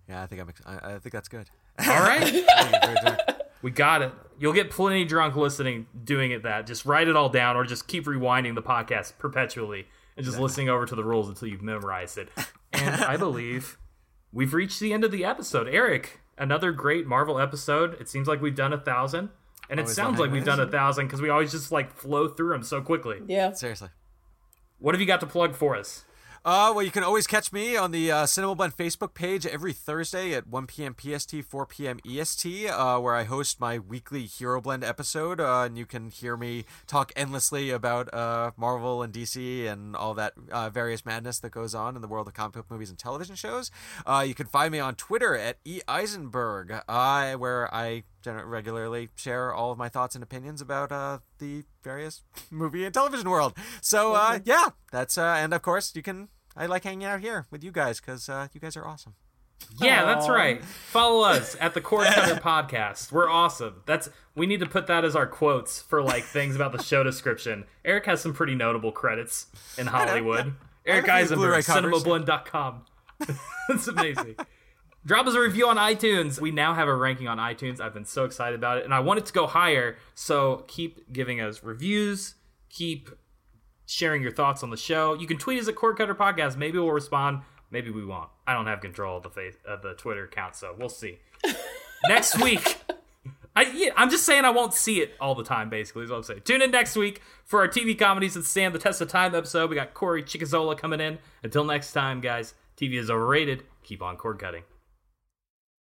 Yeah, I think I'm. ex- I, I think that's good. All right. I think it's very drunk. We got it. You'll get plenty drunk listening, doing it that. Just write it all down or just keep rewinding the podcast perpetually and just listening over to the rules until you've memorized it. And I believe we've reached the end of the episode. Eric, another great Marvel episode. It seems like we've done a thousand. And it sounds like we've done a thousand because we always just like flow through them so quickly. Yeah. Seriously. What have you got to plug for us? Uh, well, you can always catch me on the uh, CinemaBlend Facebook page every Thursday at 1 p.m. PST, 4 p.m. EST, uh, where I host my weekly Hero Blend episode. Uh, and you can hear me talk endlessly about uh, Marvel and DC and all that uh, various madness that goes on in the world of comic book movies and television shows. Uh, you can find me on Twitter at E. Eisenberg, uh, where I gener- regularly share all of my thoughts and opinions about uh, the various movie and television world. So uh, yeah, that's uh, and of course you can. I like hanging out here with you guys because uh, you guys are awesome. Yeah, that's right. Follow us at the Cord Cutter Podcast. We're awesome. That's we need to put that as our quotes for like things about the show description. Eric has some pretty notable credits in Hollywood. Eric have a few Blu-ray Eisenberg, cinemablend.com. That's amazing. Drop us a review on iTunes. We now have a ranking on iTunes. I've been so excited about it, and I want it to go higher. So keep giving us reviews. Keep sharing your thoughts on the show. You can tweet us at Cord Cutter Podcast. Maybe we'll respond. Maybe we won't. I don't have control of the face of the Twitter account, so we'll see. next week, I yeah, I'm just saying I won't see it all the time. Basically, is what I'm saying. Tune in next week for our TV comedies that stand the test of time episode. We got Corey Chicazola coming in. Until next time, guys. TV is overrated. Keep on cord cutting.